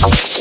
Bye.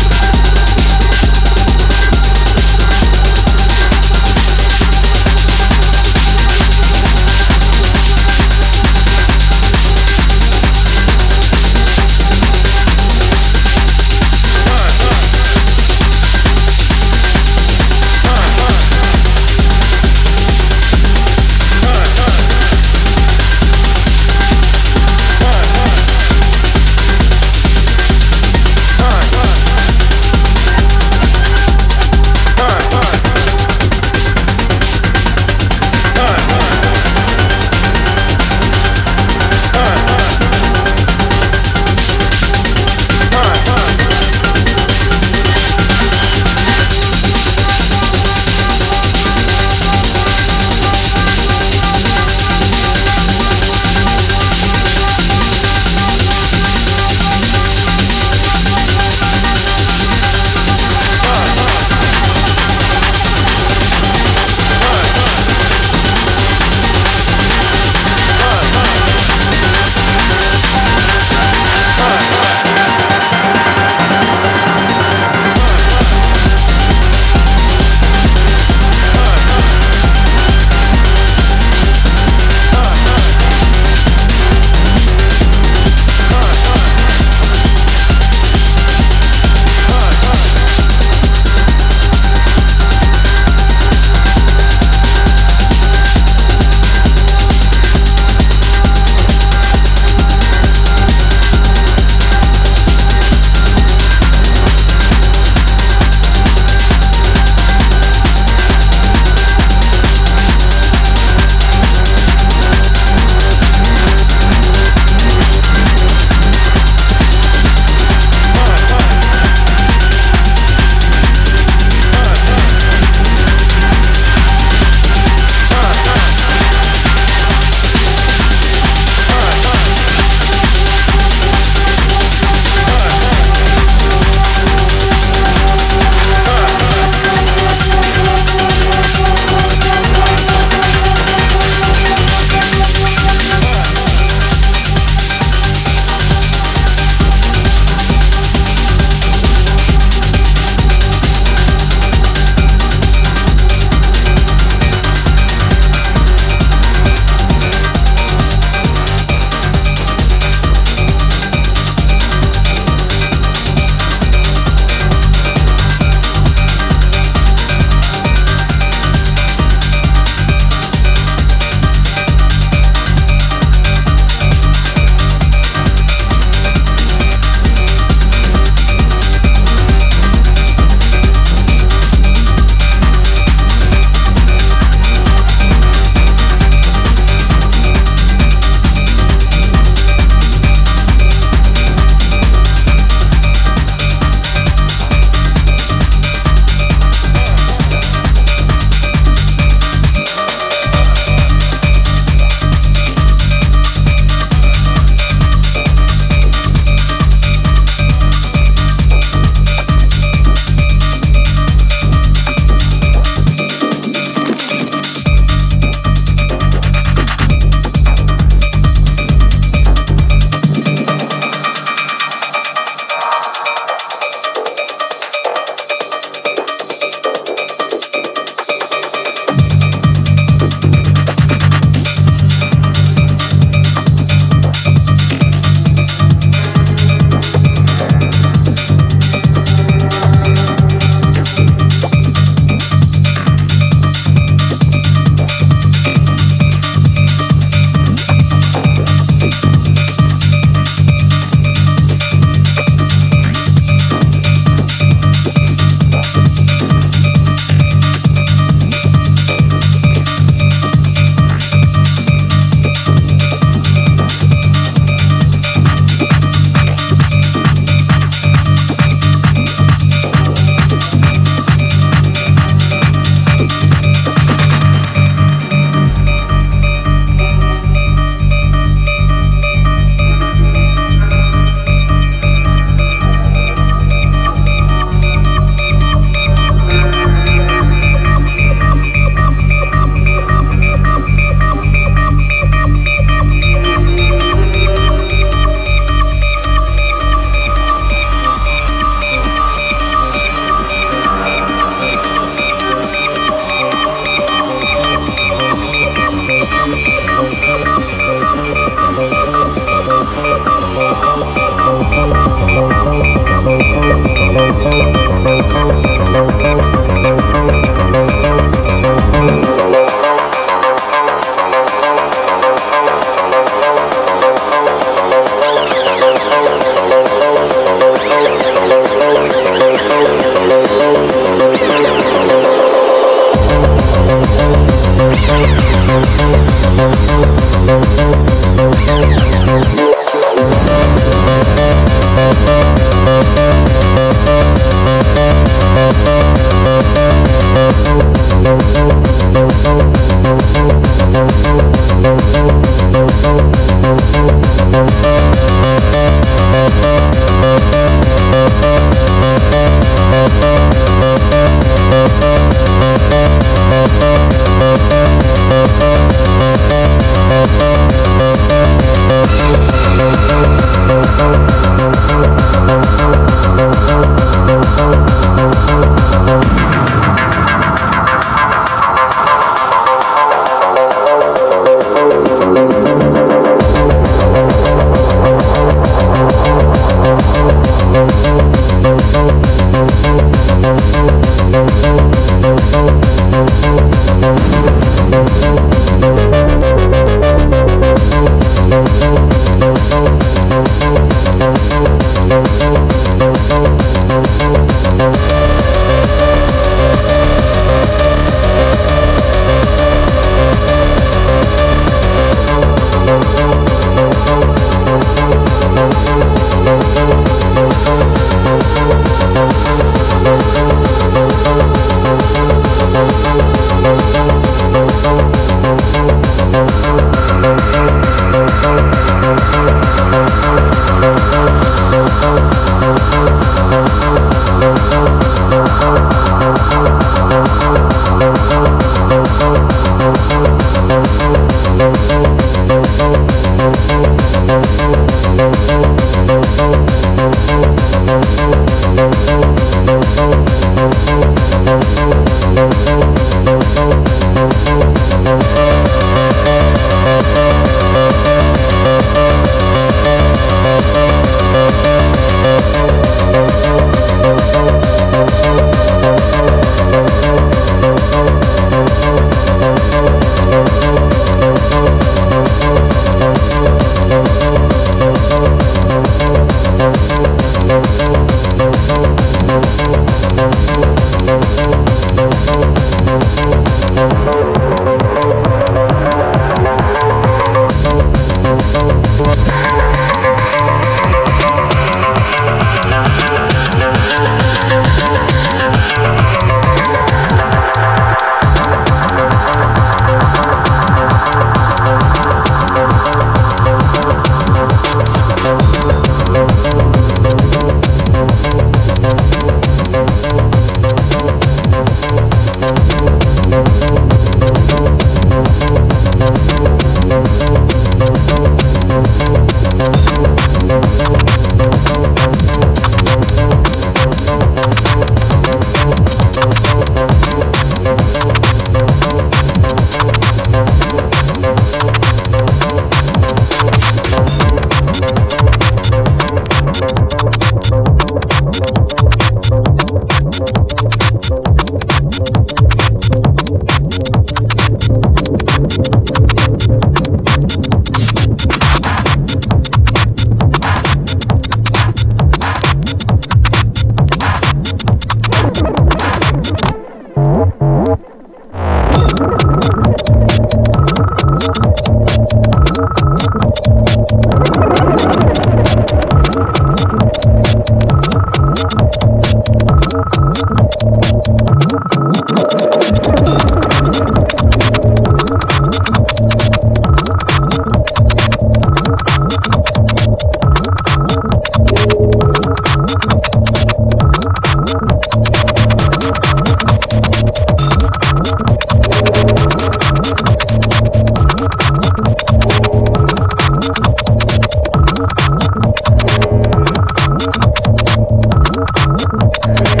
Thank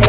you.